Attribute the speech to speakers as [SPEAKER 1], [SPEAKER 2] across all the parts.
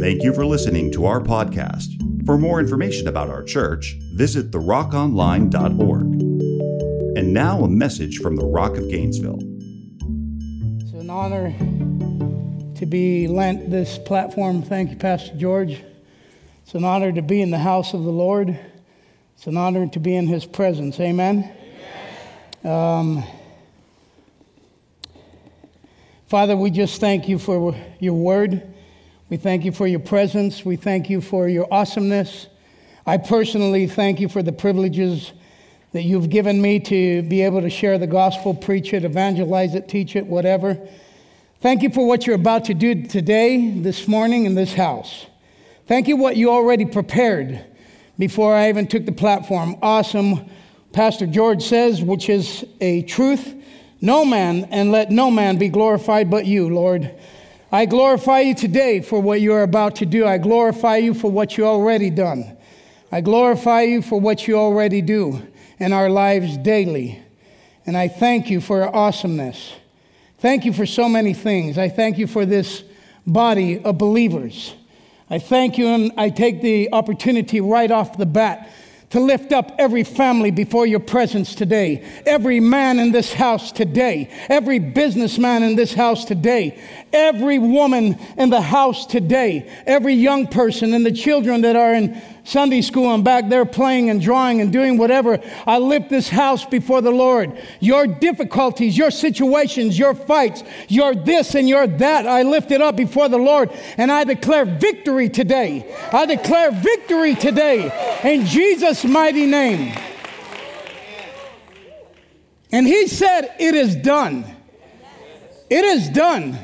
[SPEAKER 1] Thank you for listening to our podcast. For more information about our church, visit therockonline.org. And now a message from the Rock of Gainesville.
[SPEAKER 2] It's an honor to be lent this platform. Thank you, Pastor George. It's an honor to be in the house of the Lord. It's an honor to be in his presence. Amen. Um, Father, we just thank you for your word. We thank you for your presence. We thank you for your awesomeness. I personally thank you for the privileges that you've given me to be able to share the gospel, preach it, evangelize it, teach it, whatever. Thank you for what you're about to do today, this morning, in this house. Thank you what you already prepared before I even took the platform. Awesome. Pastor George says, which is a truth. No man, and let no man be glorified but you, Lord. I glorify you today for what you are about to do. I glorify you for what you already done. I glorify you for what you already do in our lives daily. And I thank you for your awesomeness. Thank you for so many things. I thank you for this body of believers. I thank you and I take the opportunity right off the bat to lift up every family before your presence today, every man in this house today, every businessman in this house today, every woman in the house today, every young person and the children that are in Sunday school and back there playing and drawing and doing whatever. I lift this house before the Lord. Your difficulties, your situations, your fights, your this and your that, I lift it up before the Lord and I declare victory today. I declare victory today in Jesus' mighty name. And he said, It is done. It is done.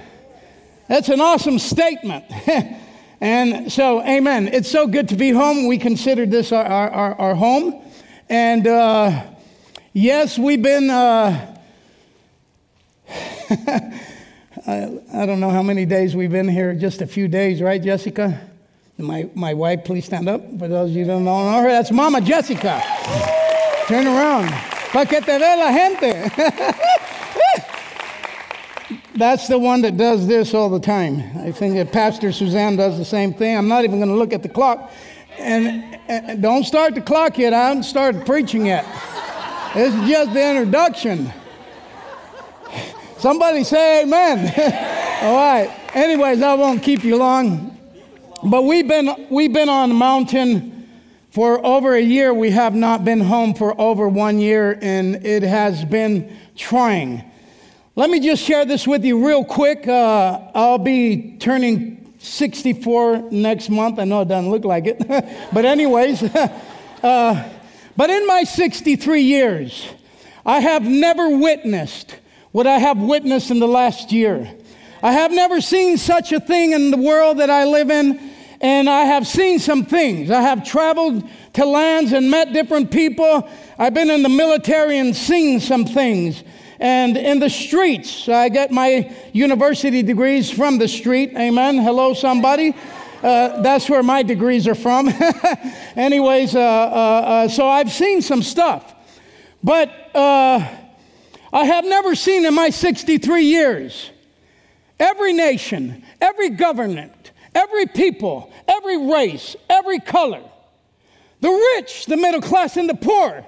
[SPEAKER 2] That's an awesome statement. And so, amen. It's so good to be home. We consider this our, our, our home. And uh, yes, we've been, uh, I, I, don't know how many days we've been here, just a few days, right, Jessica? My, my wife, please stand up. For those of you who don't know her, that's Mama Jessica. Turn around. Pa que te ve la gente. That's the one that does this all the time. I think that Pastor Suzanne does the same thing. I'm not even going to look at the clock. And, and, don't start the clock yet. I haven't started preaching yet. This is just the introduction. Somebody say amen. all right. Anyways, I won't keep you long. But we've been, we've been on the mountain for over a year. We have not been home for over one year, and it has been trying. Let me just share this with you real quick. Uh, I'll be turning 64 next month. I know it doesn't look like it. but, anyways, uh, but in my 63 years, I have never witnessed what I have witnessed in the last year. I have never seen such a thing in the world that I live in, and I have seen some things. I have traveled to lands and met different people. I've been in the military and seen some things and in the streets. I get my university degrees from the street. Amen. Hello, somebody. Uh, that's where my degrees are from. Anyways, uh, uh, uh, so I've seen some stuff. But uh, I have never seen in my 63 years every nation, every government, every people, every race, every color, the rich, the middle class, and the poor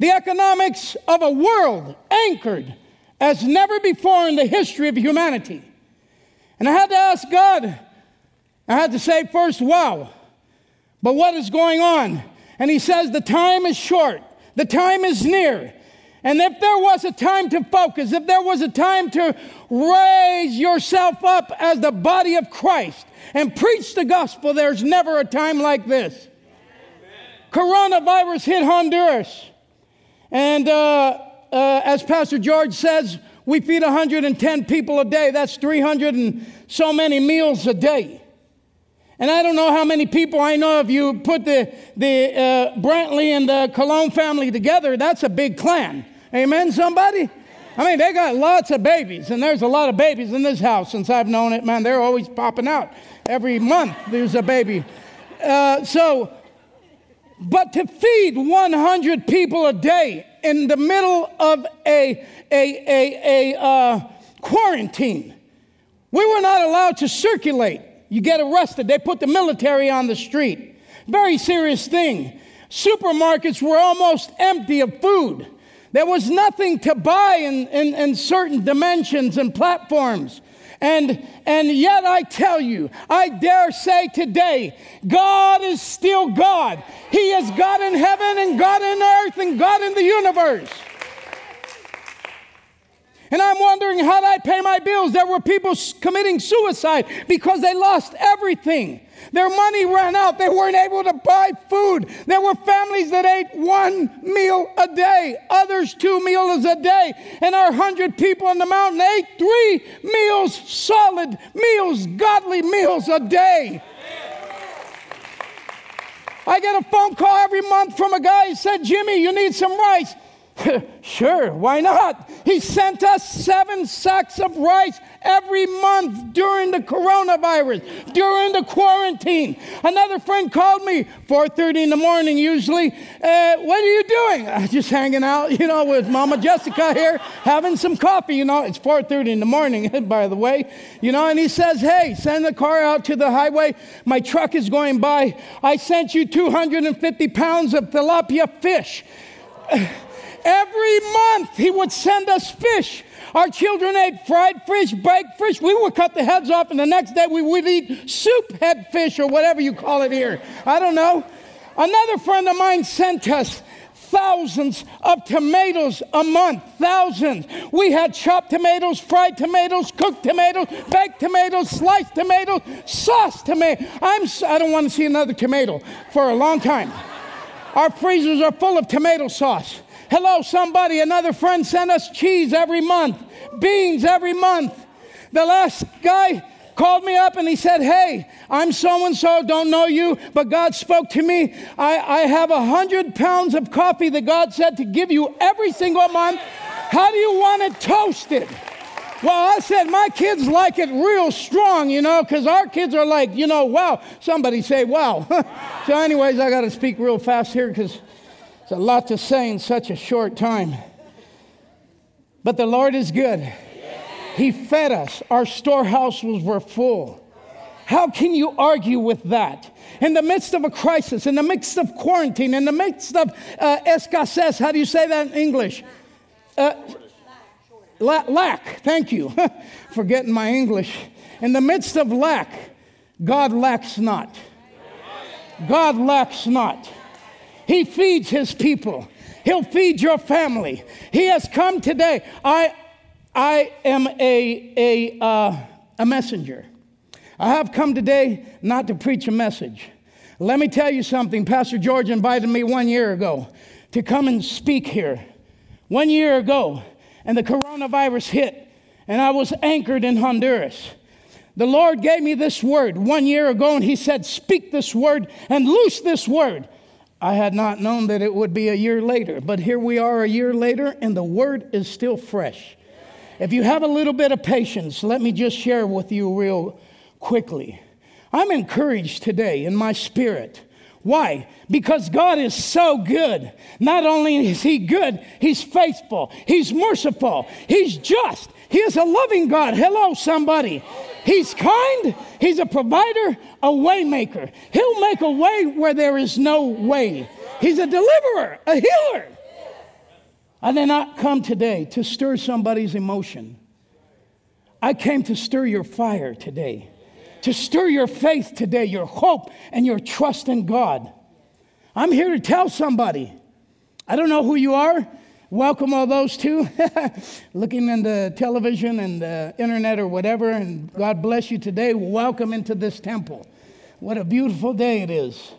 [SPEAKER 2] the economics of a world anchored as never before in the history of humanity. And I had to ask God, I had to say first, wow, but what is going on? And He says, the time is short, the time is near. And if there was a time to focus, if there was a time to raise yourself up as the body of Christ and preach the gospel, there's never a time like this. Amen. Coronavirus hit Honduras. And uh, uh, as Pastor George says, we feed 110 people a day. That's 300 and so many meals a day. And I don't know how many people I know if you put the, the uh, Brantley and the Cologne family together, that's a big clan. Amen, somebody? I mean, they got lots of babies, and there's a lot of babies in this house since I've known it, man. They're always popping out. Every month there's a baby. Uh, so but to feed 100 people a day in the middle of a, a, a, a uh, quarantine, we were not allowed to circulate. You get arrested. They put the military on the street. Very serious thing. Supermarkets were almost empty of food. There was nothing to buy in, in, in certain dimensions and platforms. And, and yet I tell you, I dare say today, God is still God. He is God in heaven and God in earth and God in the universe. And I'm wondering how I pay my bills. There were people committing suicide because they lost everything. Their money ran out. They weren't able to buy food. There were families that ate one meal a day, others two meals a day. And our hundred people on the mountain ate three meals, solid meals, godly meals a day. I get a phone call every month from a guy who said, Jimmy, you need some rice. sure, why not? He sent us seven sacks of rice every month during the coronavirus, during the quarantine. Another friend called me 4:30 in the morning. Usually, uh, what are you doing? Uh, just hanging out, you know, with Mama Jessica here, having some coffee. You know, it's 4:30 in the morning, by the way. You know, and he says, "Hey, send the car out to the highway. My truck is going by. I sent you 250 pounds of tilapia fish." Every month he would send us fish. Our children ate fried fish, baked fish. We would cut the heads off, and the next day we would eat soup head fish or whatever you call it here. I don't know. Another friend of mine sent us thousands of tomatoes a month. Thousands. We had chopped tomatoes, fried tomatoes, cooked tomatoes, baked tomatoes, sliced tomatoes, sauce tomato. I'm, I don't want to see another tomato for a long time. Our freezers are full of tomato sauce. Hello, somebody. Another friend sent us cheese every month, beans every month. The last guy called me up and he said, Hey, I'm so and so, don't know you, but God spoke to me. I, I have a hundred pounds of coffee that God said to give you every single month. How do you want it toasted? Well, I said, my kids like it real strong, you know, because our kids are like, you know, wow. Somebody say, wow. so, anyways, I got to speak real fast here because it's a lot to say in such a short time. But the Lord is good. He fed us, our storehouses were full. How can you argue with that? In the midst of a crisis, in the midst of quarantine, in the midst of uh, escasez, how do you say that in English? Uh, la- lack, thank you. Forgetting my English. In the midst of lack, God lacks not. God lacks not. He feeds his people. He'll feed your family. He has come today. I, I am a, a, uh, a messenger. I have come today not to preach a message. Let me tell you something. Pastor George invited me one year ago to come and speak here. One year ago, and the coronavirus hit, and I was anchored in Honduras. The Lord gave me this word one year ago, and He said, Speak this word and loose this word. I had not known that it would be a year later, but here we are a year later, and the word is still fresh. If you have a little bit of patience, let me just share with you real quickly. I'm encouraged today in my spirit. Why? Because God is so good. Not only is He good, He's faithful, He's merciful, He's just, He is a loving God. Hello, somebody. He's kind, He's a provider, a waymaker. He'll make a way where there is no way. He's a deliverer, a healer. I did not come today to stir somebody's emotion. I came to stir your fire today, to stir your faith today, your hope and your trust in God. I'm here to tell somebody. I don't know who you are. Welcome all those too, looking in the television and the internet or whatever, and God bless you today. Welcome into this temple. What a beautiful day it is.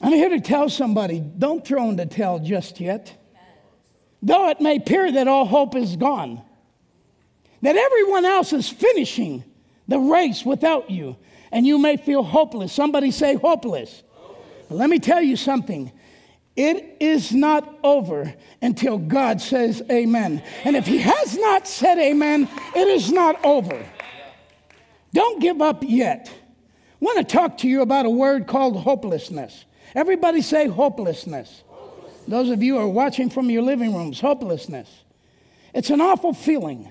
[SPEAKER 2] I'm here to tell somebody don't throw in the towel just yet. Though it may appear that all hope is gone, that everyone else is finishing the race without you, and you may feel hopeless. Somebody say hopeless. But let me tell you something it is not over until God says amen. And if He has not said amen, it is not over. Don't give up yet. I want to talk to you about a word called hopelessness. Everybody say hopelessness. hopelessness. Those of you who are watching from your living rooms, hopelessness. It's an awful feeling.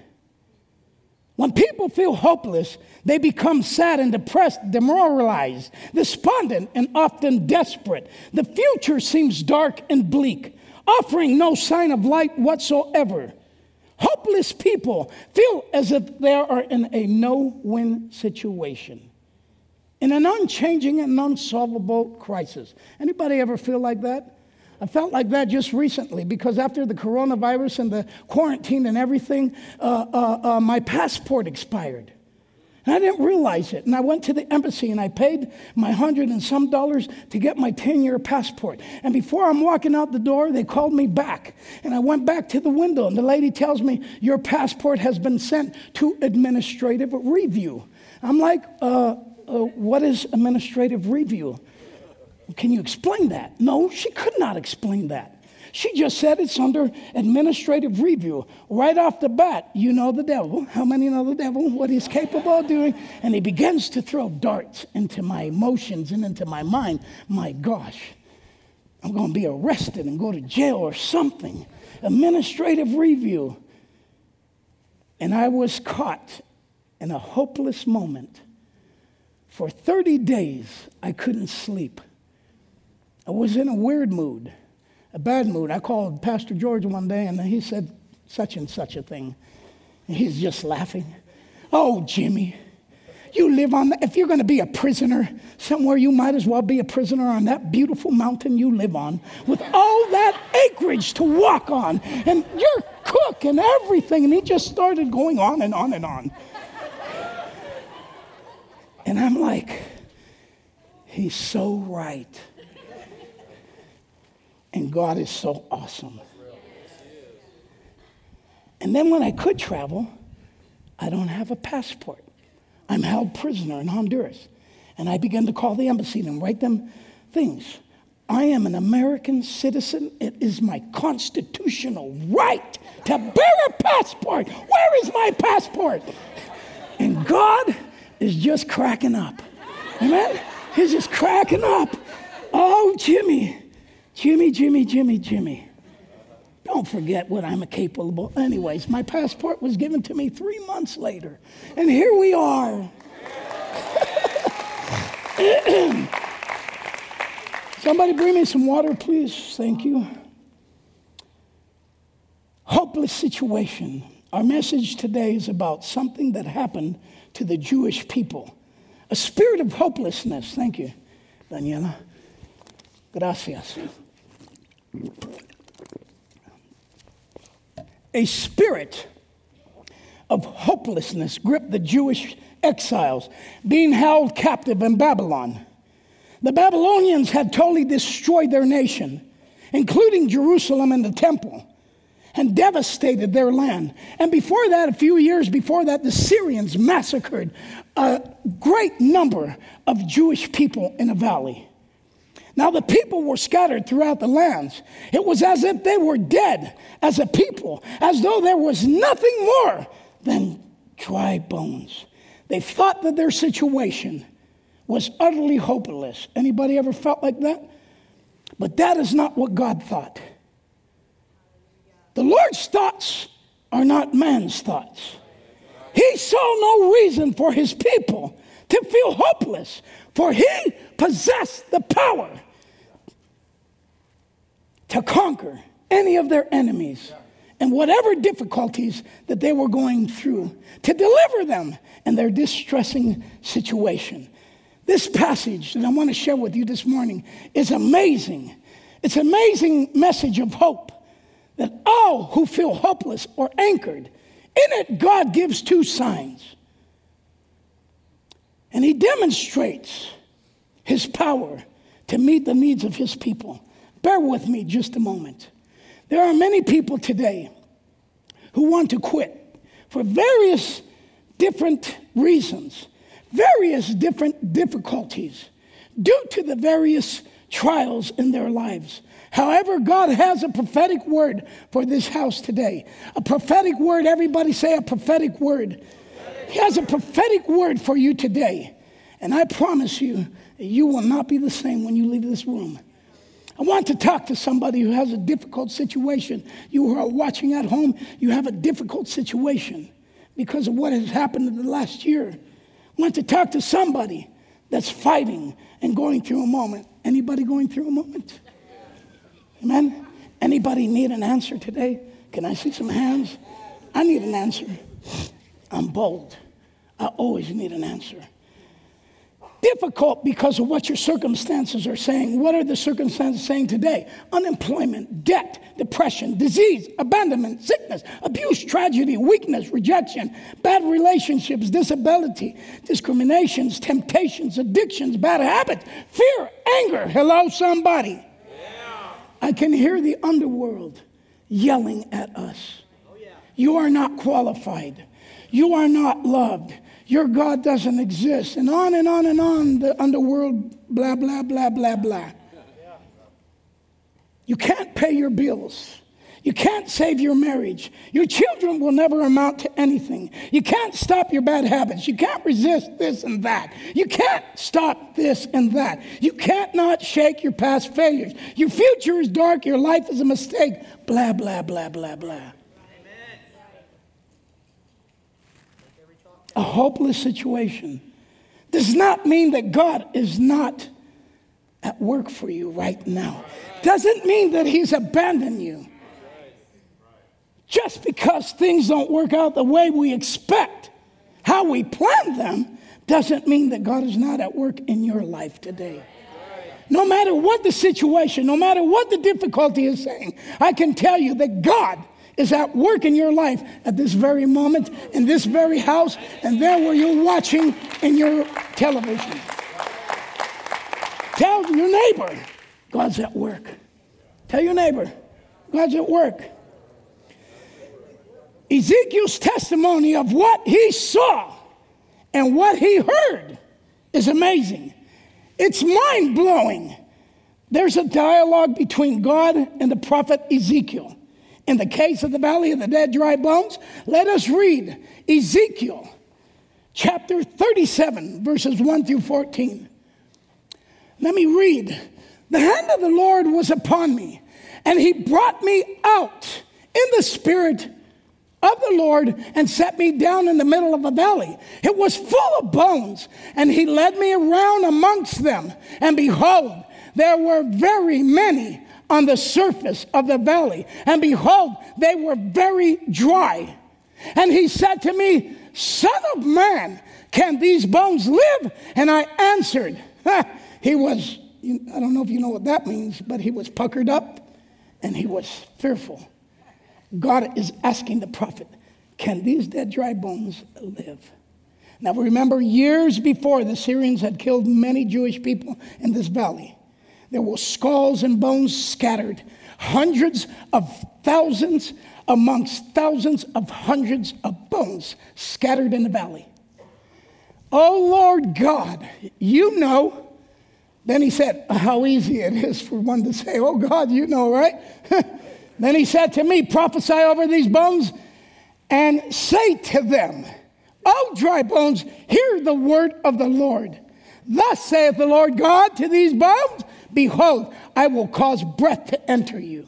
[SPEAKER 2] When people feel hopeless, they become sad and depressed, demoralized, despondent, and often desperate. The future seems dark and bleak, offering no sign of light whatsoever. Hopeless people feel as if they are in a no win situation, in an unchanging and unsolvable crisis. Anybody ever feel like that? I felt like that just recently because after the coronavirus and the quarantine and everything, uh, uh, uh, my passport expired. And I didn't realize it. And I went to the embassy and I paid my hundred and some dollars to get my 10 year passport. And before I'm walking out the door, they called me back. And I went back to the window and the lady tells me, Your passport has been sent to administrative review. I'm like, uh, uh, What is administrative review? Can you explain that? No, she could not explain that. She just said it's under administrative review. Right off the bat, you know the devil. How many know the devil? What he's capable of doing? And he begins to throw darts into my emotions and into my mind. My gosh, I'm going to be arrested and go to jail or something. Administrative review. And I was caught in a hopeless moment. For 30 days, I couldn't sleep. I was in a weird mood a bad mood. I called Pastor George one day and he said such and such a thing. And he's just laughing. Oh, Jimmy, you live on, the, if you're going to be a prisoner somewhere, you might as well be a prisoner on that beautiful mountain you live on with all that acreage to walk on and your cook and everything. And he just started going on and on and on. And I'm like, he's so right. And God is so awesome. And then when I could travel, I don't have a passport. I'm held prisoner in Honduras. And I began to call the embassy and write them things. I am an American citizen. It is my constitutional right to bear a passport. Where is my passport? And God is just cracking up. Amen? He's just cracking up. Oh, Jimmy, Jimmy, Jimmy, Jimmy, Jimmy. Don't forget what I'm capable. Anyways, my passport was given to me three months later, and here we are. Somebody bring me some water, please. Thank you. Hopeless situation. Our message today is about something that happened to the Jewish people a spirit of hopelessness. Thank you, Daniela. Gracias. A spirit of hopelessness gripped the Jewish exiles being held captive in Babylon. The Babylonians had totally destroyed their nation, including Jerusalem and the temple, and devastated their land. And before that, a few years before that, the Syrians massacred a great number of Jewish people in a valley. Now the people were scattered throughout the lands. It was as if they were dead as a people, as though there was nothing more than dry bones. They thought that their situation was utterly hopeless. Anybody ever felt like that? But that is not what God thought. The Lord's thoughts are not man's thoughts. He saw no reason for his people to feel hopeless, for he possessed the power to conquer any of their enemies and whatever difficulties that they were going through, to deliver them in their distressing situation. This passage that I want to share with you this morning is amazing. It's an amazing message of hope that all who feel hopeless or anchored, in it, God gives two signs. And He demonstrates His power to meet the needs of His people. Bear with me just a moment. There are many people today who want to quit for various different reasons, various different difficulties, due to the various trials in their lives. However, God has a prophetic word for this house today. A prophetic word, everybody say a prophetic word. He has a prophetic word for you today. And I promise you, you will not be the same when you leave this room. I want to talk to somebody who has a difficult situation. You who are watching at home, you have a difficult situation. because of what has happened in the last year. I want to talk to somebody that's fighting and going through a moment. Anybody going through a moment? Amen? Anybody need an answer today? Can I see some hands? I need an answer. I'm bold. I always need an answer difficult because of what your circumstances are saying. What are the circumstances saying today? Unemployment, debt, depression, disease, abandonment, sickness, abuse, tragedy, weakness, rejection, bad relationships, disability, discriminations, temptations, addictions, bad habits, fear, anger. Hello, somebody. Yeah. I can hear the underworld yelling at us. Oh, yeah. You are not qualified. You are not loved. Your God doesn't exist. And on and on and on, the underworld, blah, blah, blah, blah, blah. You can't pay your bills. You can't save your marriage. Your children will never amount to anything. You can't stop your bad habits. You can't resist this and that. You can't stop this and that. You can't not shake your past failures. Your future is dark. Your life is a mistake. Blah, blah, blah, blah, blah. A hopeless situation does not mean that God is not at work for you right now. Doesn't mean that He's abandoned you. Just because things don't work out the way we expect, how we plan them, doesn't mean that God is not at work in your life today. No matter what the situation, no matter what the difficulty is saying, I can tell you that God is at work in your life at this very moment, in this very house, and there where you're watching in your television. Tell your neighbor, God's at work. Tell your neighbor, God's at work. Ezekiel's testimony of what he saw and what he heard is amazing. It's mind blowing. There's a dialogue between God and the prophet Ezekiel. In the case of the valley of the dead dry bones, let us read Ezekiel chapter 37, verses 1 through 14. Let me read. The hand of the Lord was upon me, and he brought me out in the spirit of the Lord and set me down in the middle of a valley. It was full of bones, and he led me around amongst them. And behold, there were very many on the surface of the valley, and behold, they were very dry. And he said to me, Son of man, can these bones live? And I answered, He was, I don't know if you know what that means, but he was puckered up and he was fearful. God is asking the prophet, Can these dead dry bones live? Now remember, years before, the Syrians had killed many Jewish people in this valley. There were skulls and bones scattered, hundreds of thousands amongst thousands of hundreds of bones scattered in the valley. Oh Lord God, you know. Then he said, How easy it is for one to say, Oh God, you know, right? then he said to me, Prophesy over these bones and say to them, Oh, dry bones, hear the word of the Lord. Thus saith the Lord God to these bones Behold, I will cause breath to enter you,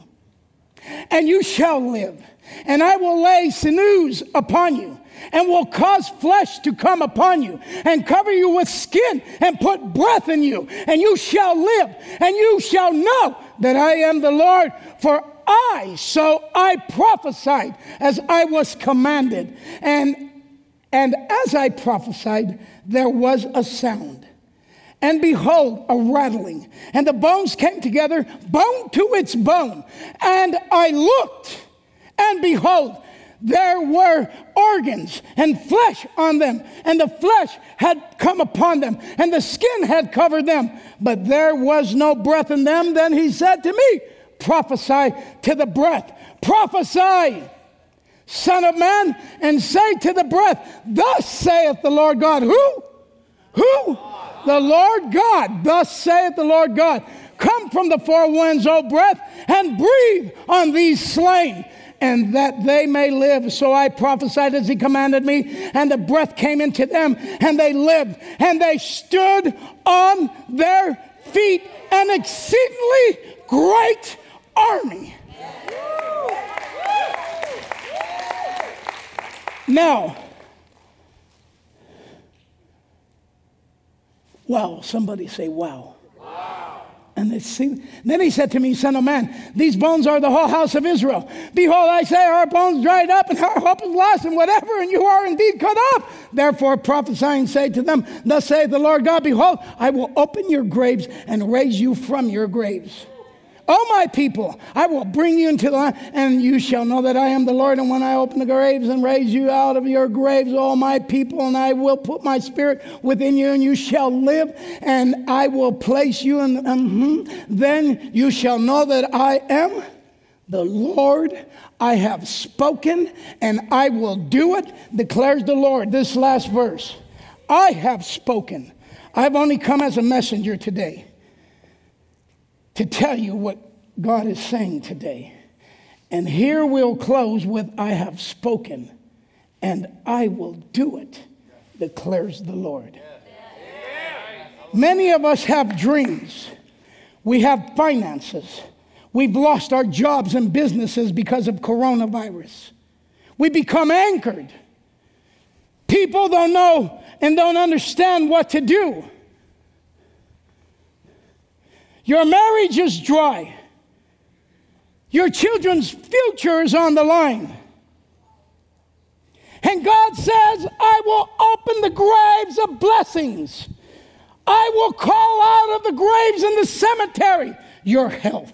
[SPEAKER 2] and you shall live. And I will lay sinews upon you, and will cause flesh to come upon you, and cover you with skin, and put breath in you, and you shall live, and you shall know that I am the Lord. For I, so I prophesied as I was commanded. And, and as I prophesied, there was a sound and behold, a rattling. And the bones came together, bone to its bone. And I looked, and behold, there were organs and flesh on them, and the flesh had come upon them, and the skin had covered them, but there was no breath in them. Then he said to me, Prophesy to the breath, prophesy, Son of man, and say to the breath, Thus saith the Lord God, Who? Who? The Lord God, thus saith the Lord God, come from the four winds, O breath, and breathe on these slain, and that they may live. So I prophesied as he commanded me, and the breath came into them, and they lived, and they stood on their feet, an exceedingly great army. Now, Wow. Somebody say, wow. Wow. And they see, then he said to me, Son of man, these bones are the whole house of Israel. Behold, I say, our bones dried up, and our hope is lost, and whatever, and you are indeed cut up. Therefore prophesy and say to them, Thus saith the Lord God, Behold, I will open your graves and raise you from your graves. O my people, I will bring you into the land, and you shall know that I am the Lord. And when I open the graves and raise you out of your graves, all my people, and I will put my spirit within you, and you shall live, and I will place you in, um, then you shall know that I am the Lord. I have spoken, and I will do it, declares the Lord. This last verse I have spoken. I've only come as a messenger today to tell you what God is saying today. And here we'll close with I have spoken and I will do it, declares the Lord. Many of us have dreams, we have finances. We've lost our jobs and businesses because of coronavirus. We become anchored. People don't know and don't understand what to do. Your marriage is dry. Your children's future is on the line. And God says, I will open the graves of blessings. I will call out of the graves in the cemetery your health,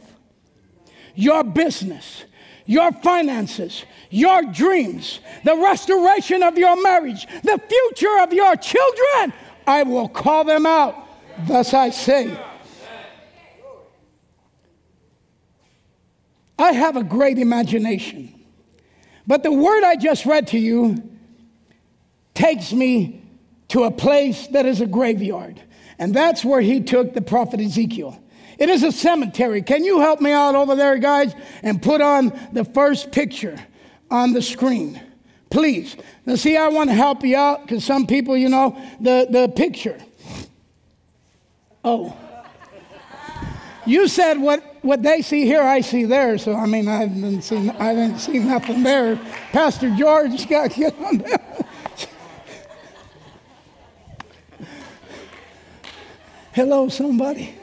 [SPEAKER 2] your business, your finances, your dreams, the restoration of your marriage, the future of your children. I will call them out. Thus I say, I have a great imagination. But the word I just read to you takes me to a place that is a graveyard. And that's where he took the prophet Ezekiel. It is a cemetery. Can you help me out over there, guys, and put on the first picture on the screen? Please. Now, see, I want to help you out because some people, you know, the, the picture. Oh. You said what, what they see here, I see there. So I mean, I didn't see, I didn't see nothing there. Pastor George got there. Hello, somebody.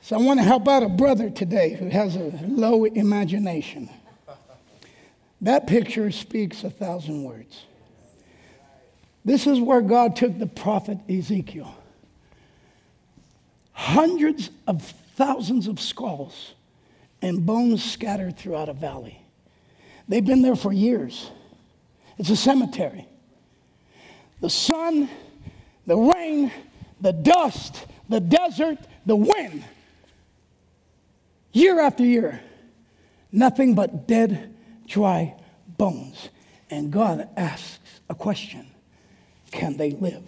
[SPEAKER 2] So I want to help out a brother today who has a low imagination. That picture speaks a thousand words. This is where God took the prophet Ezekiel hundreds of thousands of skulls and bones scattered throughout a valley. They've been there for years. It's a cemetery. The sun, the rain, the dust, the desert, the wind. Year after year, nothing but dead, dry bones. And God asks a question Can they live?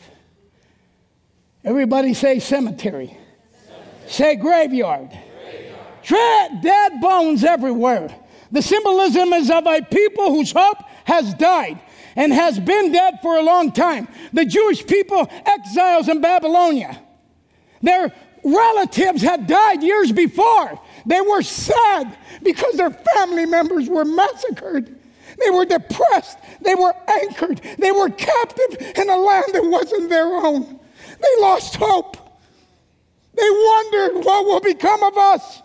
[SPEAKER 2] Everybody say cemetery. Say graveyard. graveyard. Dead bones everywhere. The symbolism is of a people whose hope has died and has been dead for a long time. The Jewish people, exiles in Babylonia. Their relatives had died years before. They were sad because their family members were massacred. They were depressed. They were anchored. They were captive in a land that wasn't their own. They lost hope. They wondered what will become of us.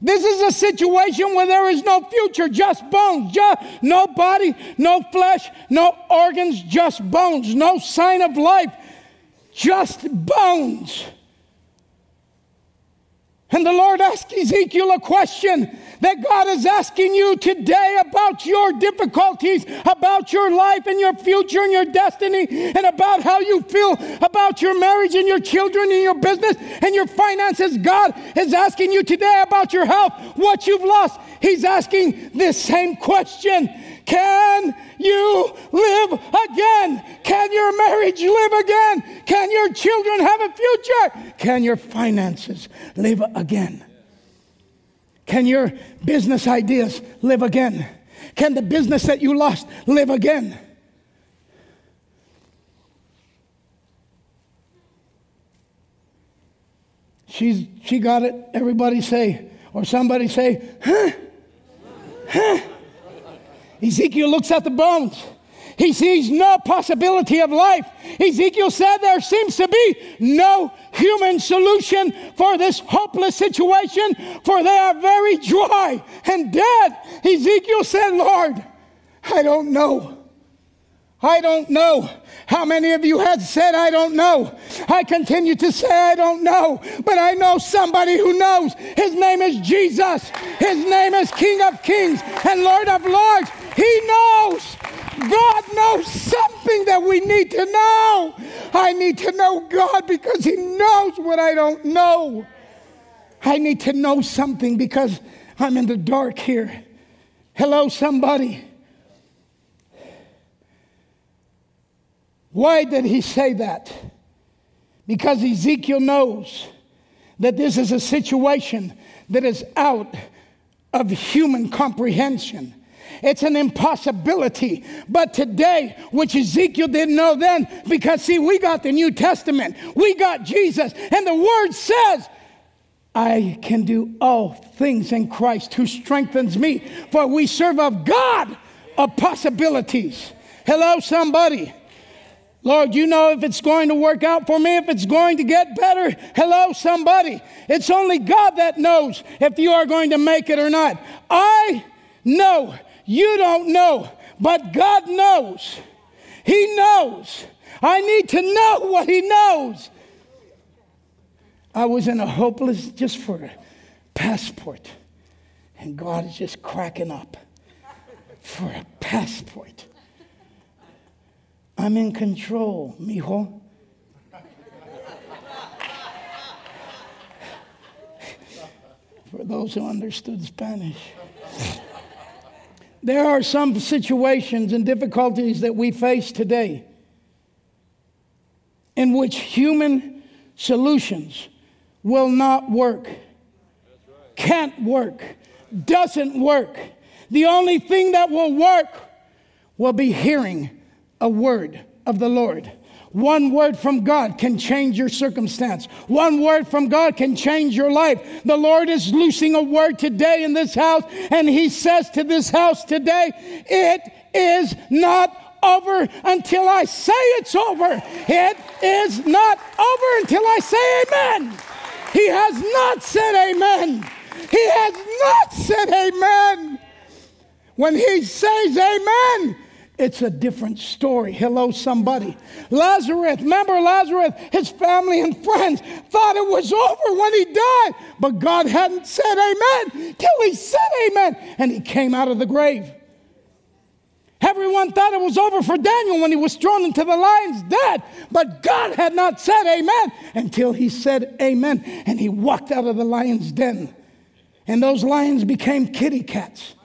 [SPEAKER 2] This is a situation where there is no future, just bones, just no body, no flesh, no organs, just bones, no sign of life, just bones. And the Lord asked Ezekiel a question that God is asking you today about your difficulties, about your life and your future and your destiny, and about how you feel about your marriage and your children and your business and your finances. God is asking you today about your health, what you've lost. He's asking this same question Can you live again? Can your marriage live again? Can your children have a future? Can your finances live again? Can your business ideas live again? Can the business that you lost live again? She's, she got it. Everybody say, or somebody say, huh? Huh? Ezekiel looks at the bones. He sees no possibility of life. Ezekiel said there seems to be no human solution for this hopeless situation, for they are very dry and dead. Ezekiel said, Lord, I don't know. I don't know. How many of you had said, I don't know? I continue to say, I don't know, but I know somebody who knows. His name is Jesus. His name is King of Kings and Lord of Lords. He knows. God knows something that we need to know. I need to know God because He knows what I don't know. I need to know something because I'm in the dark here. Hello, somebody. Why did he say that? Because Ezekiel knows that this is a situation that is out of human comprehension. It's an impossibility. But today, which Ezekiel didn't know then, because see, we got the New Testament, we got Jesus, and the word says, I can do all things in Christ who strengthens me, for we serve of God of possibilities. Hello, somebody. Lord, you know if it's going to work out for me, if it's going to get better. Hello, somebody. It's only God that knows if you are going to make it or not. I know. You don't know, but God knows. He knows. I need to know what He knows. I was in a hopeless just for a passport, and God is just cracking up for a passport. I'm in control, mijo. For those who understood Spanish. There are some situations and difficulties that we face today in which human solutions will not work, can't work, doesn't work. The only thing that will work will be hearing a word of the Lord. One word from God can change your circumstance. One word from God can change your life. The Lord is loosing a word today in this house, and He says to this house today, It is not over until I say it's over. It is not over until I say amen. He has not said amen. He has not said amen. When He says amen, it's a different story. Hello, somebody. Lazarus, remember Lazarus, his family and friends thought it was over when he died, but God hadn't said amen till he said amen, and he came out of the grave. Everyone thought it was over for Daniel when he was thrown into the lion's den, but God had not said amen until he said amen, and he walked out of the lion's den. And those lions became kitty cats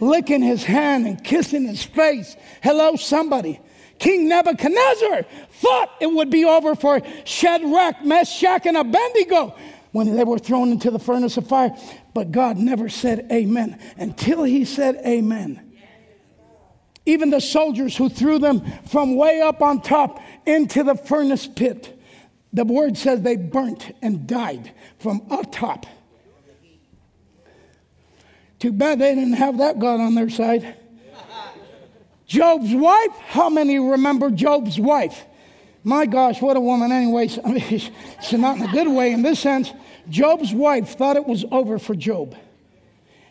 [SPEAKER 2] licking his hand and kissing his face. Hello, somebody. King Nebuchadnezzar thought it would be over for Shadrach, Meshach, and Abednego when they were thrown into the furnace of fire. But God never said amen until he said amen. Even the soldiers who threw them from way up on top into the furnace pit, the word says they burnt and died from up top. Too bad they didn't have that God on their side. Job's wife, how many remember Job's wife? My gosh, what a woman, anyways. I mean, she's not in a good way in this sense. Job's wife thought it was over for Job.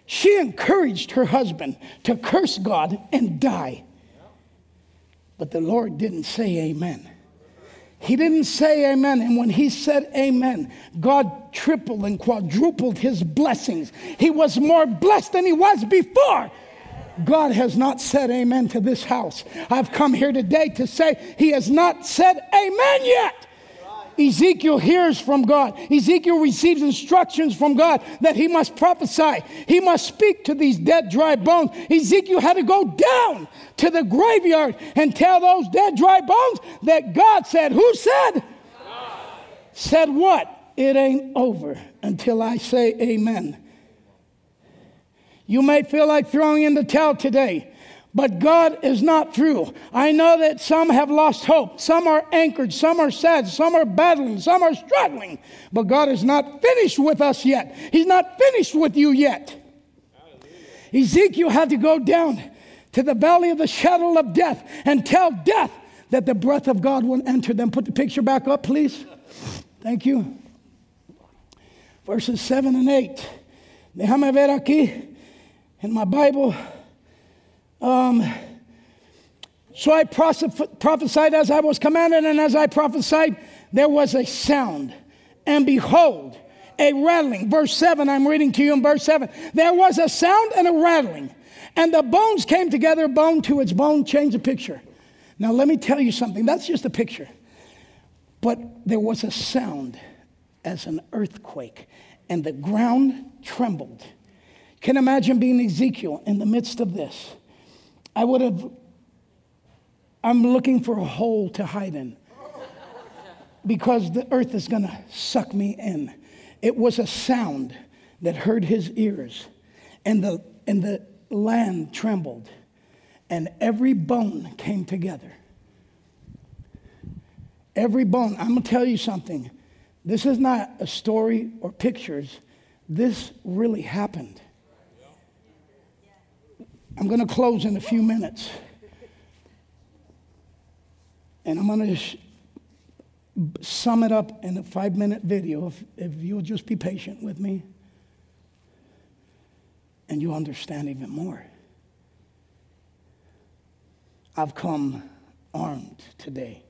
[SPEAKER 2] She encouraged her husband to curse God and die. But the Lord didn't say amen. He didn't say amen. And when he said amen, God tripled and quadrupled his blessings. He was more blessed than he was before. God has not said amen to this house. I've come here today to say he has not said amen yet. Ezekiel hears from God. Ezekiel receives instructions from God that he must prophesy. He must speak to these dead, dry bones. Ezekiel had to go down to the graveyard and tell those dead, dry bones that God said, Who said? God. Said what? It ain't over until I say amen. You may feel like throwing in the towel today. But God is not through. I know that some have lost hope. Some are anchored. Some are sad. Some are battling. Some are struggling. But God is not finished with us yet. He's not finished with you yet. Ezekiel had to go down to the valley of the shadow of death and tell death that the breath of God will enter them. Put the picture back up, please. Thank you. Verses 7 and 8. Déjame ver aquí in my Bible. Um, so I prophesied as I was commanded, and as I prophesied, there was a sound. And behold, a rattling. Verse 7, I'm reading to you in verse 7. There was a sound and a rattling, and the bones came together, bone to its bone. Change the picture. Now, let me tell you something. That's just a picture. But there was a sound as an earthquake, and the ground trembled. Can imagine being Ezekiel in the midst of this. I would have, I'm looking for a hole to hide in because the earth is going to suck me in. It was a sound that hurt his ears, and the, and the land trembled, and every bone came together. Every bone. I'm going to tell you something. This is not a story or pictures. This really happened. I'm going to close in a few minutes. And I'm going to sh- sum it up in a five minute video if, if you'll just be patient with me and you'll understand even more. I've come armed today.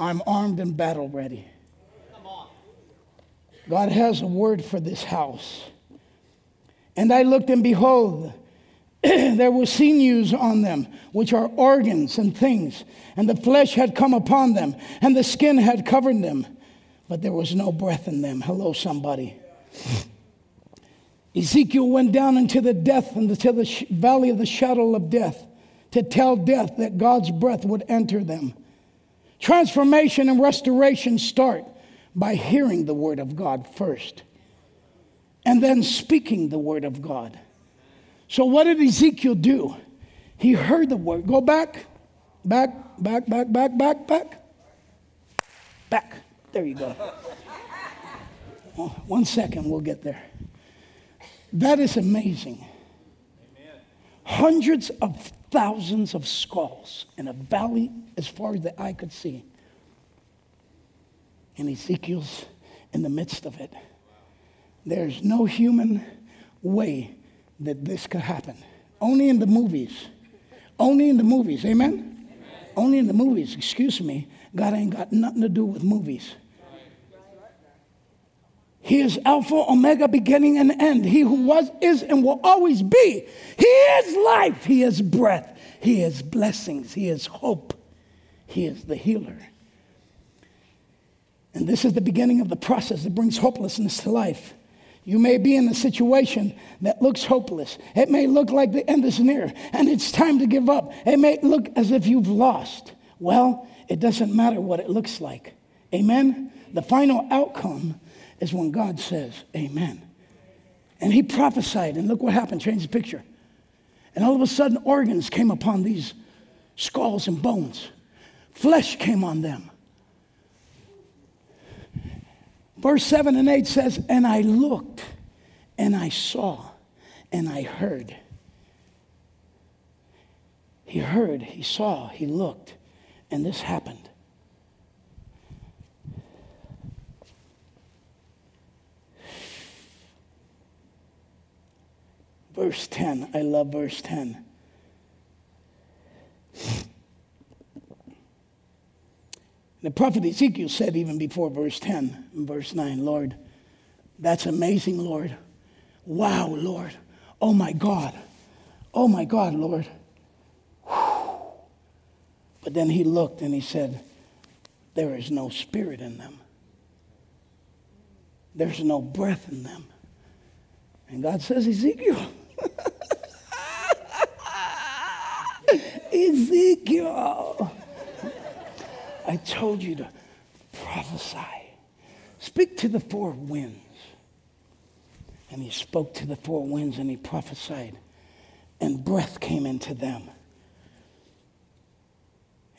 [SPEAKER 2] I'm armed and battle ready. God has a word for this house. And I looked and behold, there were sinews on them, which are organs and things, and the flesh had come upon them, and the skin had covered them, but there was no breath in them. Hello, somebody. Ezekiel went down into the death into the valley of the shadow of death to tell death that God's breath would enter them. Transformation and restoration start by hearing the word of God first and then speaking the word of God. So, what did Ezekiel do? He heard the word. Go back, back, back, back, back, back, back, back. There you go. Oh, one second, we'll get there. That is amazing. Amen. Hundreds of thousands of skulls in a valley as far as the eye could see. And Ezekiel's in the midst of it. There's no human way that this could happen. Only in the movies. Only in the movies. Amen? Amen? Only in the movies. Excuse me. God ain't got nothing to do with movies. He is Alpha, Omega, beginning and end. He who was, is, and will always be. He is life. He is breath. He is blessings. He is hope. He is the healer. And this is the beginning of the process that brings hopelessness to life. You may be in a situation that looks hopeless. It may look like the end is near and it's time to give up. It may look as if you've lost. Well, it doesn't matter what it looks like. Amen? The final outcome is when God says, Amen. And he prophesied, and look what happened. Change the picture. And all of a sudden, organs came upon these skulls and bones, flesh came on them. Verse 7 and 8 says, And I looked, and I saw, and I heard. He heard, he saw, he looked, and this happened. Verse 10, I love verse 10. The prophet Ezekiel said, even before verse 10 and verse 9, Lord, that's amazing, Lord. Wow, Lord. Oh my God. Oh my God, Lord. But then he looked and he said, There is no spirit in them, there's no breath in them. And God says, Ezekiel, Ezekiel. I told you to prophesy. Speak to the four winds. And he spoke to the four winds and he prophesied, and breath came into them.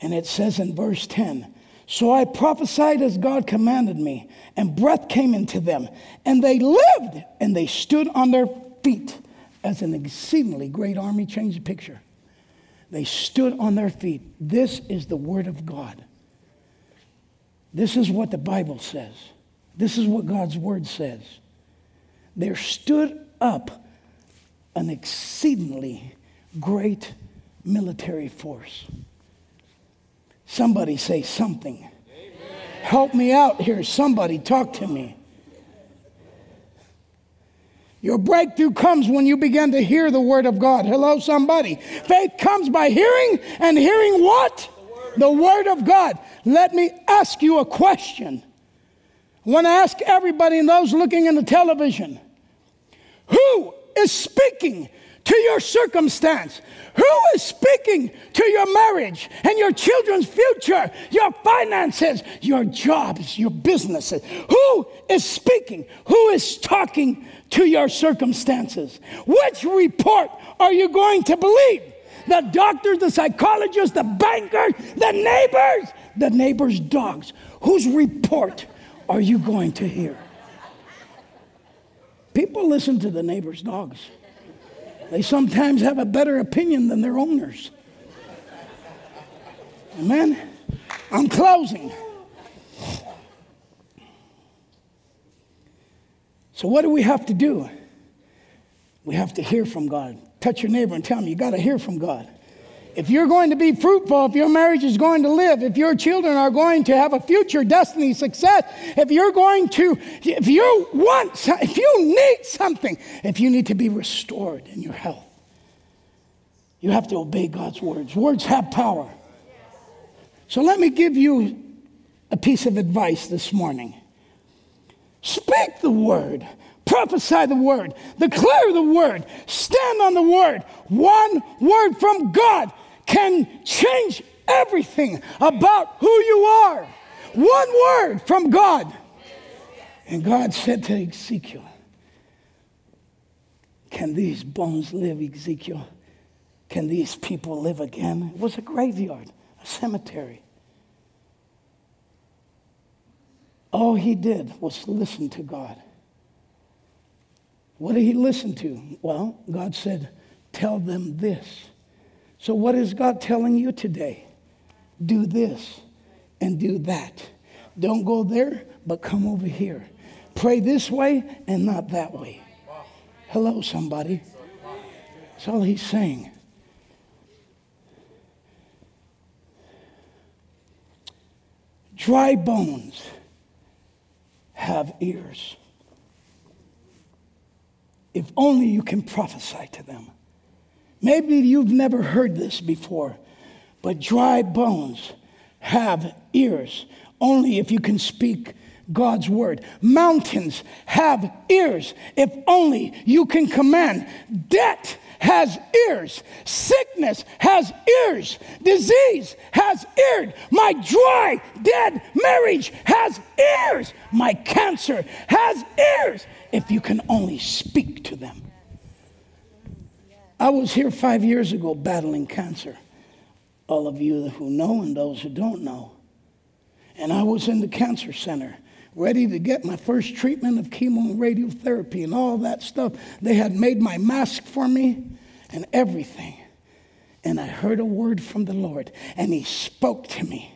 [SPEAKER 2] And it says in verse 10 So I prophesied as God commanded me, and breath came into them, and they lived, and they stood on their feet, as an exceedingly great army. Change the picture. They stood on their feet. This is the word of God. This is what the Bible says. This is what God's word says. There stood up an exceedingly great military force. Somebody say something. Amen. Help me out here. Somebody talk to me. Your breakthrough comes when you begin to hear the word of God. Hello, somebody. Faith comes by hearing, and hearing what? The word, of God. Let me ask you a question. I want to ask everybody and those looking in the television who is speaking to your circumstance? Who is speaking to your marriage and your children's future, your finances, your jobs, your businesses? Who is speaking? Who is talking to your circumstances? Which report are you going to believe? The doctors, the psychologists, the bankers, the neighbors, the neighbors' dogs. Whose report are you going to hear? People listen to the neighbors' dogs. They sometimes have a better opinion than their owners. Amen? I'm closing. So, what do we have to do? We have to hear from God. Touch your neighbor and tell him you got to hear from God. If you're going to be fruitful, if your marriage is going to live, if your children are going to have a future destiny success, if you're going to, if you want, if you need something, if you need to be restored in your health, you have to obey God's words. Words have power. So let me give you a piece of advice this morning. Speak the word, prophesy the word, declare the word, stand on the word. One word from God can change everything about who you are. One word from God. And God said to Ezekiel, Can these bones live, Ezekiel? Can these people live again? It was a graveyard, a cemetery. All he did was listen to God. What did he listen to? Well, God said, Tell them this. So, what is God telling you today? Do this and do that. Don't go there, but come over here. Pray this way and not that way. Hello, somebody. That's all he's saying. Dry bones have ears. If only you can prophesy to them. Maybe you've never heard this before, but dry bones have ears only if you can speak God's word. Mountains have ears if only you can command. Debt has ears. Sickness has ears. Disease has ears. My dry, dead marriage has ears. My cancer has ears if you can only speak to them. I was here five years ago battling cancer. All of you who know and those who don't know. And I was in the cancer center ready to get my first treatment of chemo and radiotherapy and all that stuff. They had made my mask for me and everything. And I heard a word from the Lord, and He spoke to me.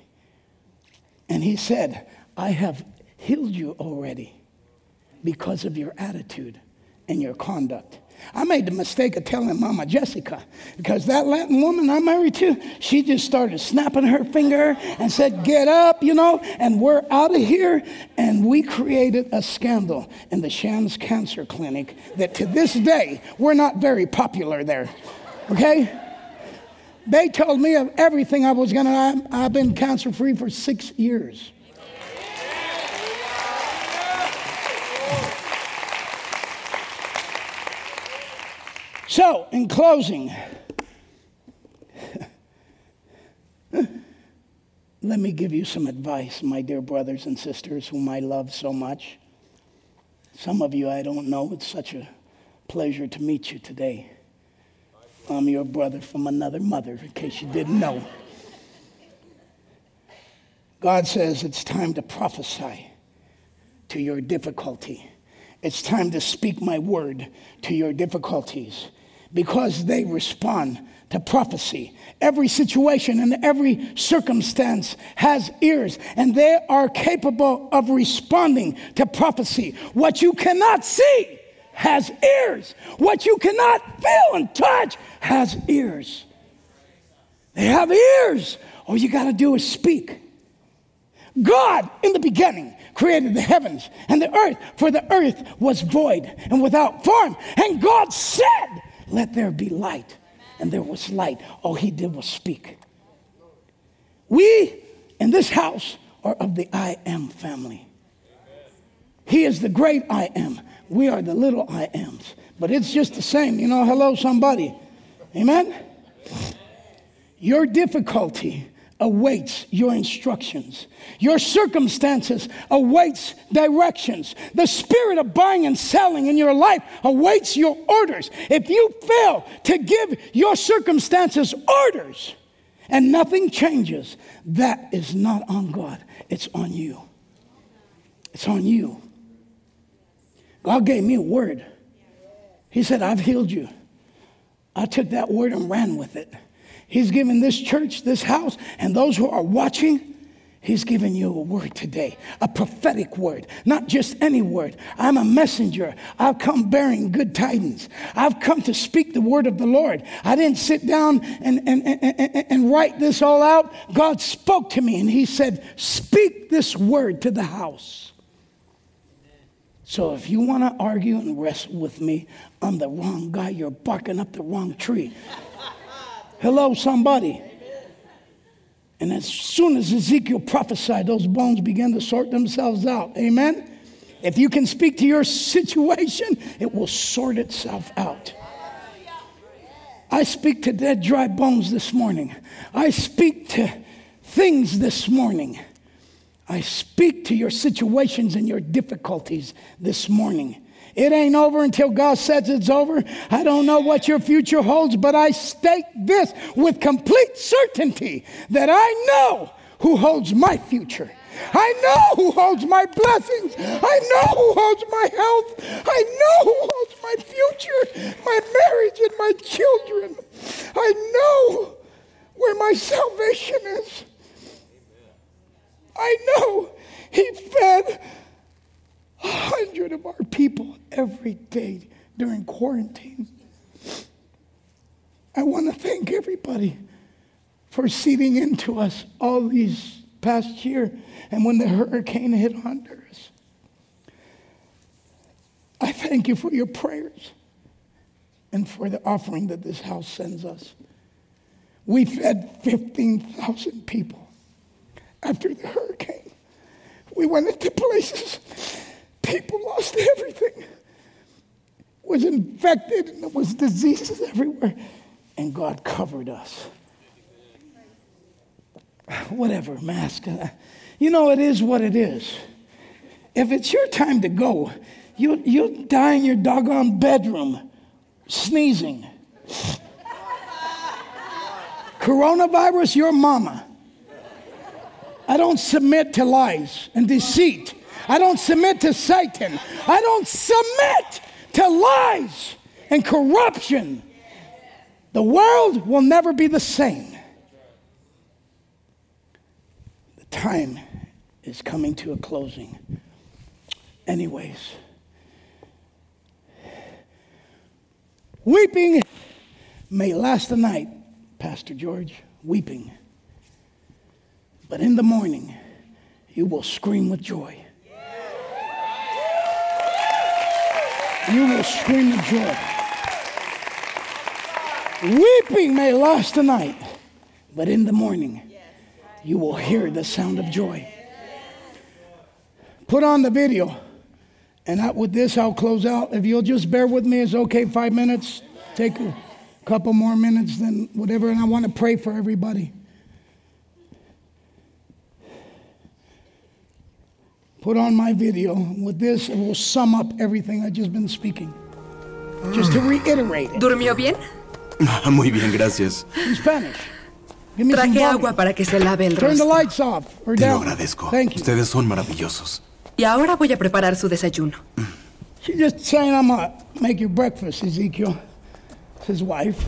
[SPEAKER 2] And He said, I have healed you already because of your attitude and your conduct. I made the mistake of telling Mama Jessica because that Latin woman I'm married to, she just started snapping her finger and said, Get up, you know, and we're out of here. And we created a scandal in the Shands Cancer Clinic that to this day, we're not very popular there. Okay? They told me of everything I was to, I've been cancer free for six years. So, in closing, let me give you some advice, my dear brothers and sisters whom I love so much. Some of you I don't know. It's such a pleasure to meet you today. I'm your brother from another mother, in case you didn't know. God says it's time to prophesy to your difficulty. It's time to speak my word to your difficulties. Because they respond to prophecy. Every situation and every circumstance has ears, and they are capable of responding to prophecy. What you cannot see has ears. What you cannot feel and touch has ears. They have ears. All you got to do is speak. God, in the beginning, created the heavens and the earth, for the earth was void and without form. And God said, Let there be light. And there was light. All he did was speak. We in this house are of the I am family. He is the great I am. We are the little I ams. But it's just the same. You know, hello, somebody. Amen? Your difficulty awaits your instructions. Your circumstances awaits directions. The spirit of buying and selling in your life awaits your orders. If you fail to give your circumstances orders and nothing changes, that is not on God. It's on you. It's on you. God gave me a word. He said, I've healed you. I took that word and ran with it. He's given this church, this house, and those who are watching, He's given you a word today, a prophetic word, not just any word. I'm a messenger. I've come bearing good tidings. I've come to speak the word of the Lord. I didn't sit down and, and, and, and, write this all out. God spoke to me and He said, Speak this word to the house. So if you want to argue and wrestle with me, I'm the wrong guy. You're barking up the wrong tree. Hello, somebody. And as soon as Ezekiel prophesied, those bones began to sort themselves out. Amen? If you can speak to your situation, it will sort itself out. I speak to dead, dry bones this morning. I speak to things this morning. I speak to your situations and your difficulties this morning. It ain't over until God says it's over. I don't know what your future holds, but I state this with complete certainty that I know who holds my future. I know who holds my blessings. I know who holds my health. I know who holds my future, my marriage, and my children. I know where my salvation is. I know He fed of our people every day during quarantine. I want to thank everybody for seeding into us all these past year and when the hurricane hit Honduras. I thank you for your prayers and for the offering that this house sends us. We fed 15,000 people after the hurricane. We went into places people lost everything. Was infected and there was diseases everywhere. And God covered us. Whatever, mask. You know, it is what it is. If it's your time to go, you'll, you'll die in your doggone bedroom sneezing. Coronavirus, your mama. I don't submit to lies and deceit. I don't submit to Satan. I don't submit to lies and corruption. The world will never be the same. The time is coming to a closing. Anyways, weeping may last the night, Pastor George, weeping. But in the morning, you will scream with joy. You will scream with joy. Weeping may last the night, but in the morning, you will hear the sound of joy. Put on the video. And I, with this, I'll close out. If you'll just bear with me, it's okay, five minutes. Take a couple more minutes, then whatever. And I want to pray for everybody. Put on my video. With this, it will sum up everything I've just been speaking. Just to reiterate it.
[SPEAKER 3] ¿Durmió bien?
[SPEAKER 4] Muy bien, gracias.
[SPEAKER 2] In Spanish. Give me some
[SPEAKER 3] Traje
[SPEAKER 2] volume.
[SPEAKER 3] agua para que se lave el
[SPEAKER 2] Turn the
[SPEAKER 3] rostro.
[SPEAKER 2] lights off or
[SPEAKER 4] Te lo
[SPEAKER 2] down.
[SPEAKER 4] agradezco.
[SPEAKER 2] Thank you.
[SPEAKER 4] Ustedes son maravillosos.
[SPEAKER 3] Y ahora voy a preparar su desayuno.
[SPEAKER 2] She's just saying I'm gonna make you breakfast, Ezekiel. his wife.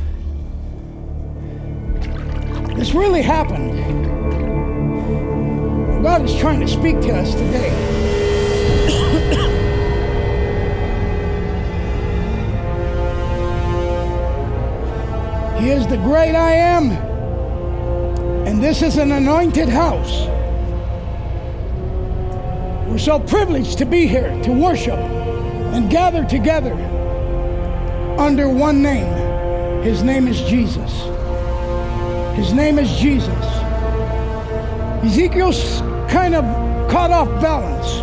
[SPEAKER 2] This really happened. God is trying to speak to us today. he is the great I am, and this is an anointed house. We're so privileged to be here to worship and gather together under one name. His name is Jesus. His name is Jesus. Ezekiel's kind of caught off balance.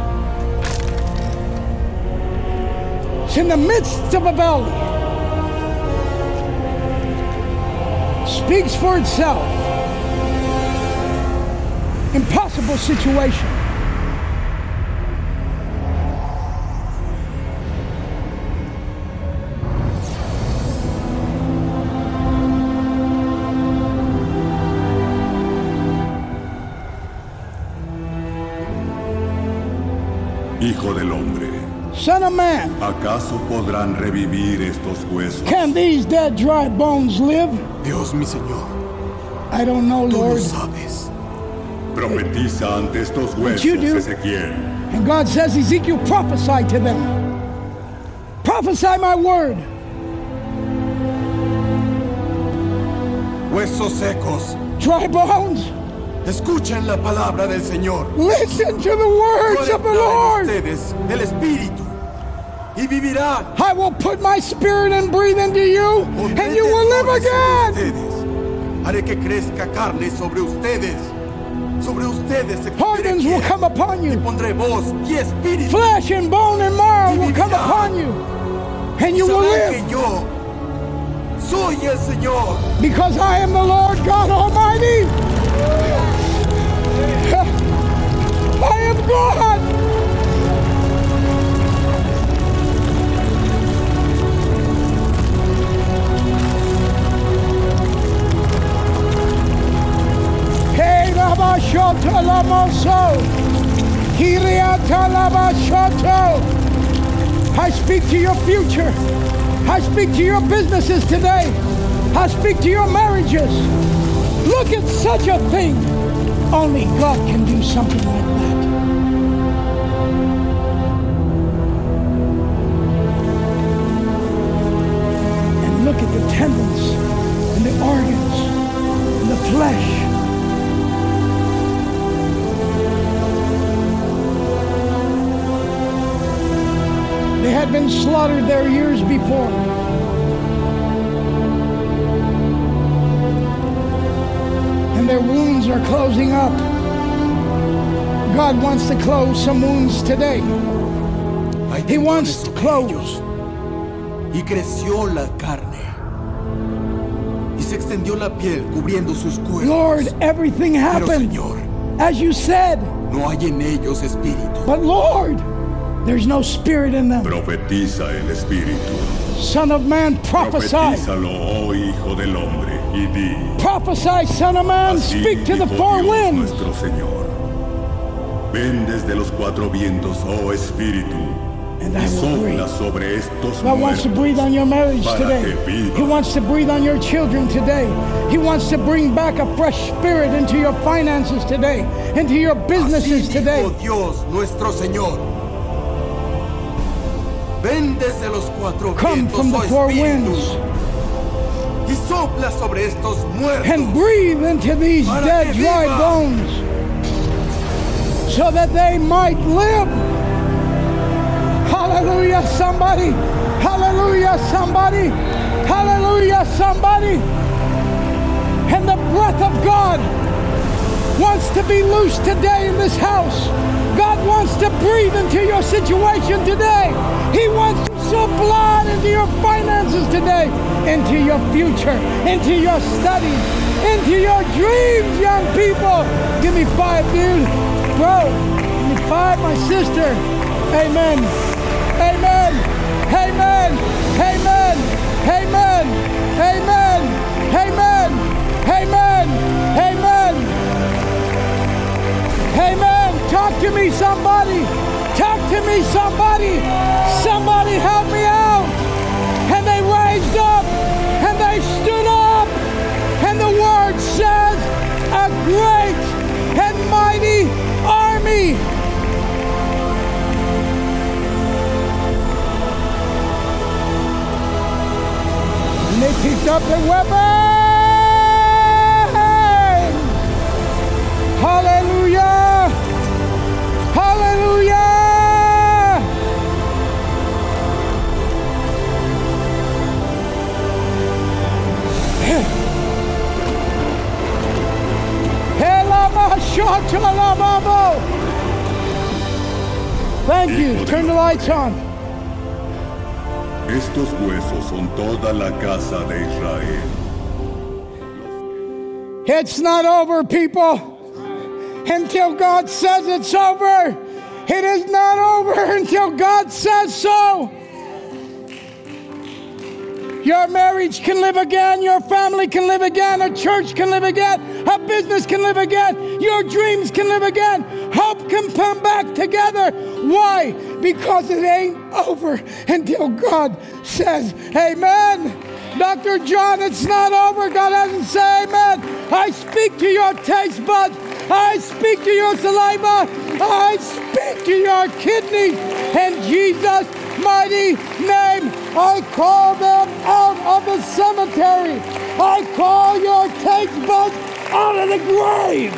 [SPEAKER 2] It's in the midst of a valley. Speaks for itself. Impossible situation.
[SPEAKER 5] Hijo del hombre,
[SPEAKER 2] Son of man,
[SPEAKER 5] ¿acaso podrán revivir estos huesos?
[SPEAKER 2] can these dead, dry bones live?
[SPEAKER 4] Dios mi Señor,
[SPEAKER 2] I don't know,
[SPEAKER 4] tú lo
[SPEAKER 2] Lord.
[SPEAKER 4] sabes.
[SPEAKER 5] Profetiza ante estos huesos,
[SPEAKER 2] you do.
[SPEAKER 5] Ezequiel.
[SPEAKER 2] And God says, Ezekiel, prophesy to them. Prophesy my word.
[SPEAKER 4] Huesos secos,
[SPEAKER 2] Dry bones,
[SPEAKER 4] escuchen la palabra del Señor.
[SPEAKER 2] listen to the words of the Lord.
[SPEAKER 4] ustedes el Espíritu y vivirán.
[SPEAKER 2] I will put my spirit and breathe into you,
[SPEAKER 4] Pondré
[SPEAKER 2] and you will live again.
[SPEAKER 4] ustedes. Haré que crezca carne sobre ustedes. Sobre ustedes
[SPEAKER 2] Organs will come upon
[SPEAKER 4] y
[SPEAKER 2] you.
[SPEAKER 4] pondré voz y espíritu.
[SPEAKER 2] Flesh and bone and marrow will come upon you, and you will live.
[SPEAKER 4] que yo soy el Señor.
[SPEAKER 2] Because I am the Lord God Almighty. Hey, Rabashota Lamoso. Kiriata Labashoto. I speak to your future. I speak to your businesses today. I speak to your marriages. Look at such a thing. Only God can do something like that. Had been slaughtered there years before. And their wounds are closing up. God wants to close some wounds today. He wants to close.
[SPEAKER 4] Y creció la carne. Y se extendió la piel cubriendo sus cuerpos.
[SPEAKER 2] Lord, everything
[SPEAKER 4] Pero
[SPEAKER 2] happened
[SPEAKER 4] Señor,
[SPEAKER 2] as you said.
[SPEAKER 4] no hay en ellos espíritu.
[SPEAKER 2] But Lord, there's no spirit in them.
[SPEAKER 5] Profetiza el Espíritu.
[SPEAKER 2] Son of man, prophesy.
[SPEAKER 5] Profetízalo, oh Hijo del hombre, y di.
[SPEAKER 2] Prophesy, son of man.
[SPEAKER 5] Así
[SPEAKER 2] Speak to the four
[SPEAKER 5] Dios
[SPEAKER 2] winds.
[SPEAKER 5] nuestro Señor. Ven desde los cuatro vientos, oh Espíritu,
[SPEAKER 2] And I will breathe.
[SPEAKER 5] sobre estos
[SPEAKER 2] God wants to breathe on your marriage today. He wants to breathe on your children today. He wants to bring back a fresh spirit into your finances today, into your
[SPEAKER 4] Así
[SPEAKER 2] businesses today.
[SPEAKER 4] dijo Dios nuestro Señor. Ven desde los cuatro
[SPEAKER 2] Come
[SPEAKER 4] vientos,
[SPEAKER 2] from the
[SPEAKER 4] oh
[SPEAKER 2] four
[SPEAKER 4] Espíritu,
[SPEAKER 2] winds
[SPEAKER 4] y sopla sobre estos muertos.
[SPEAKER 2] and breathe into these dead, dry bones so that they might live. Hallelujah, somebody. Hallelujah, somebody. Hallelujah, somebody. And the breath of God wants to be loose today in this house. Wants to breathe into your situation today. He wants to sow blood into your finances today, into your future, into your studies, into your dreams, young people. Give me five, dude. Bro, give me five, my sister. Amen. Amen. It's not over, people. Until God says it's over. It is not over until God says so. Your marriage can live again. Your family can live again. A church can live again. A business can live again. Your dreams can live again. Hope can come back together. Why? Because it ain't over until God says amen. Dr. John, it's not over. God hasn't said amen. I speak to your taste buds. I speak to your saliva. I speak to your kidneys. In Jesus' mighty name, I call them out of the cemetery. I call your taste buds out of the grave.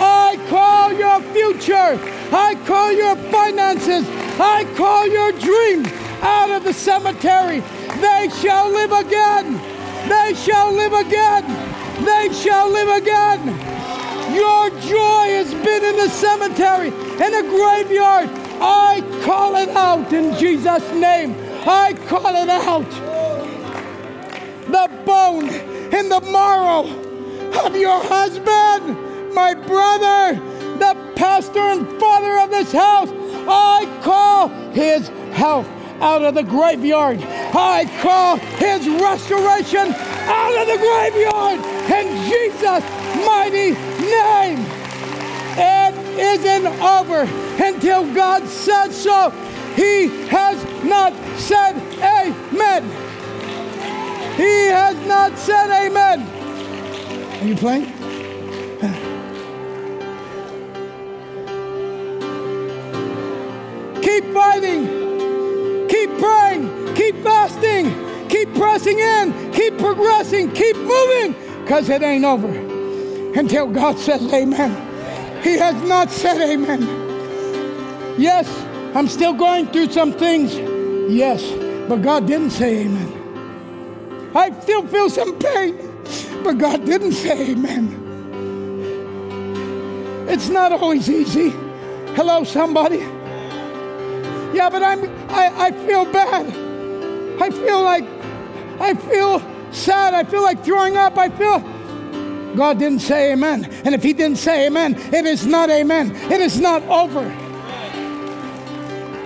[SPEAKER 2] I call your future. I call your finances. I call your dreams out of the cemetery. They shall live again. They shall live again. They shall live again. Your joy has been in the cemetery, in the graveyard. I call it out in Jesus' name. I call it out. The bone in the marrow of your husband, my brother, the pastor and father of this house. I call his health out of the graveyard. I call his restoration out of the graveyard in Jesus' mighty name. It isn't over until God says so. He has not said amen. He has not said amen. Are you playing? Keep fighting. Keep praying. Keep fasting. Keep pressing in. Keep progressing. Keep moving. Because it ain't over until God says amen. He has not said amen. Yes, I'm still going through some things. Yes, but God didn't say amen. I still feel some pain, but God didn't say amen. It's not always easy. Hello, somebody. Yeah, but I'm I, I feel bad. I feel like I feel sad. I feel like throwing up. I feel God didn't say amen. And if he didn't say amen, it is not amen. It is not over.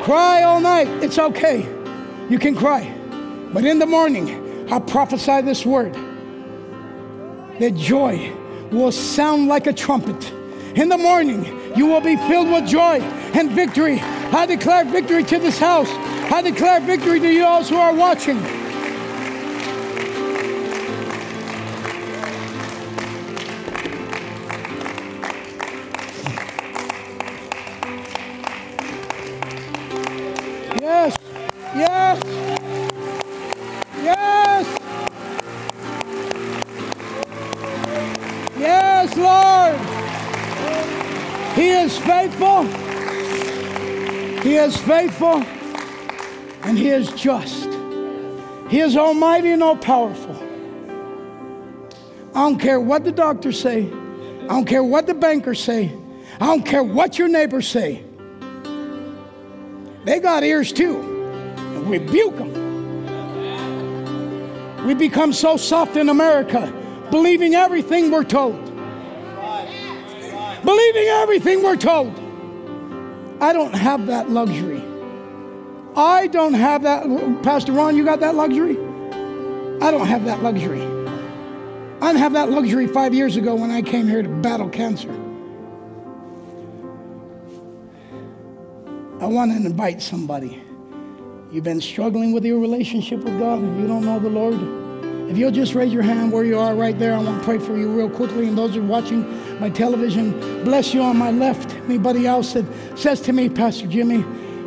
[SPEAKER 2] Cry all night. It's okay. You can cry. But in the morning, I prophesy this word that joy will sound like a trumpet. In the morning, you will be filled with joy and victory. I declare victory to this house. I declare victory to you all who are watching. Faithful and He is just. He is almighty and all powerful. I don't care what the doctors say. I don't care what the bankers say. I don't care what your neighbors say. They got ears too. And rebuke them. We become so soft in America, believing everything we're told. Believing everything we're told. I don't have that luxury. I don't have that. Pastor Ron, you got that luxury? I don't have that luxury. I didn't have that luxury five years ago when I came here to battle cancer. I want to invite somebody. You've been struggling with your relationship with God and you don't know the Lord. If you'll just raise your hand where you are right there, I want to pray for you real quickly. And those who are watching my television, bless you on my left. Anybody else that says to me, Pastor Jimmy,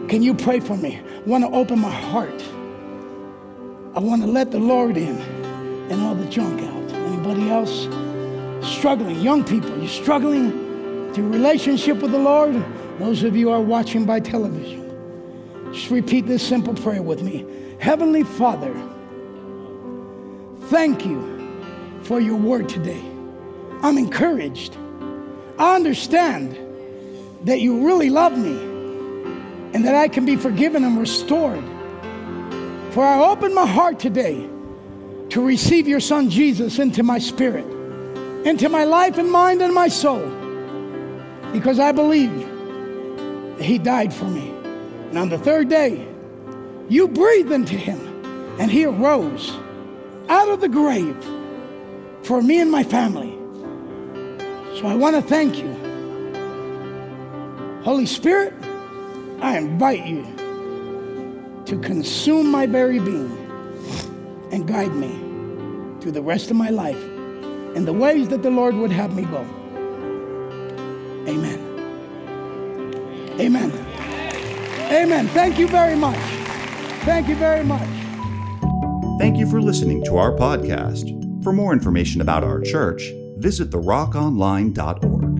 [SPEAKER 2] can you pray for me? I want to open my heart. I want to let the Lord in and all the junk out. Anybody else struggling? Young people, you're struggling your relationship with the Lord? Those of you are watching by television, just repeat this simple prayer with me. Heavenly Father, thank you for your word today. I'm encouraged. I understand that you really love me and that I can be forgiven and restored. For I open my heart today to receive your son Jesus into my spirit, into my life and mind and my soul, because I believe that he died for me. And on the third day, you breathed into him and he arose out of the grave for me and my family. So I want to thank you. Holy Spirit, I invite you to consume my very being and guide me through the rest of my life in the ways that the Lord would have me go. Amen. Amen. Amen. Thank you very much. Thank you very much.
[SPEAKER 1] Thank you for listening to our podcast. For more information about our church, visit therockonline.org.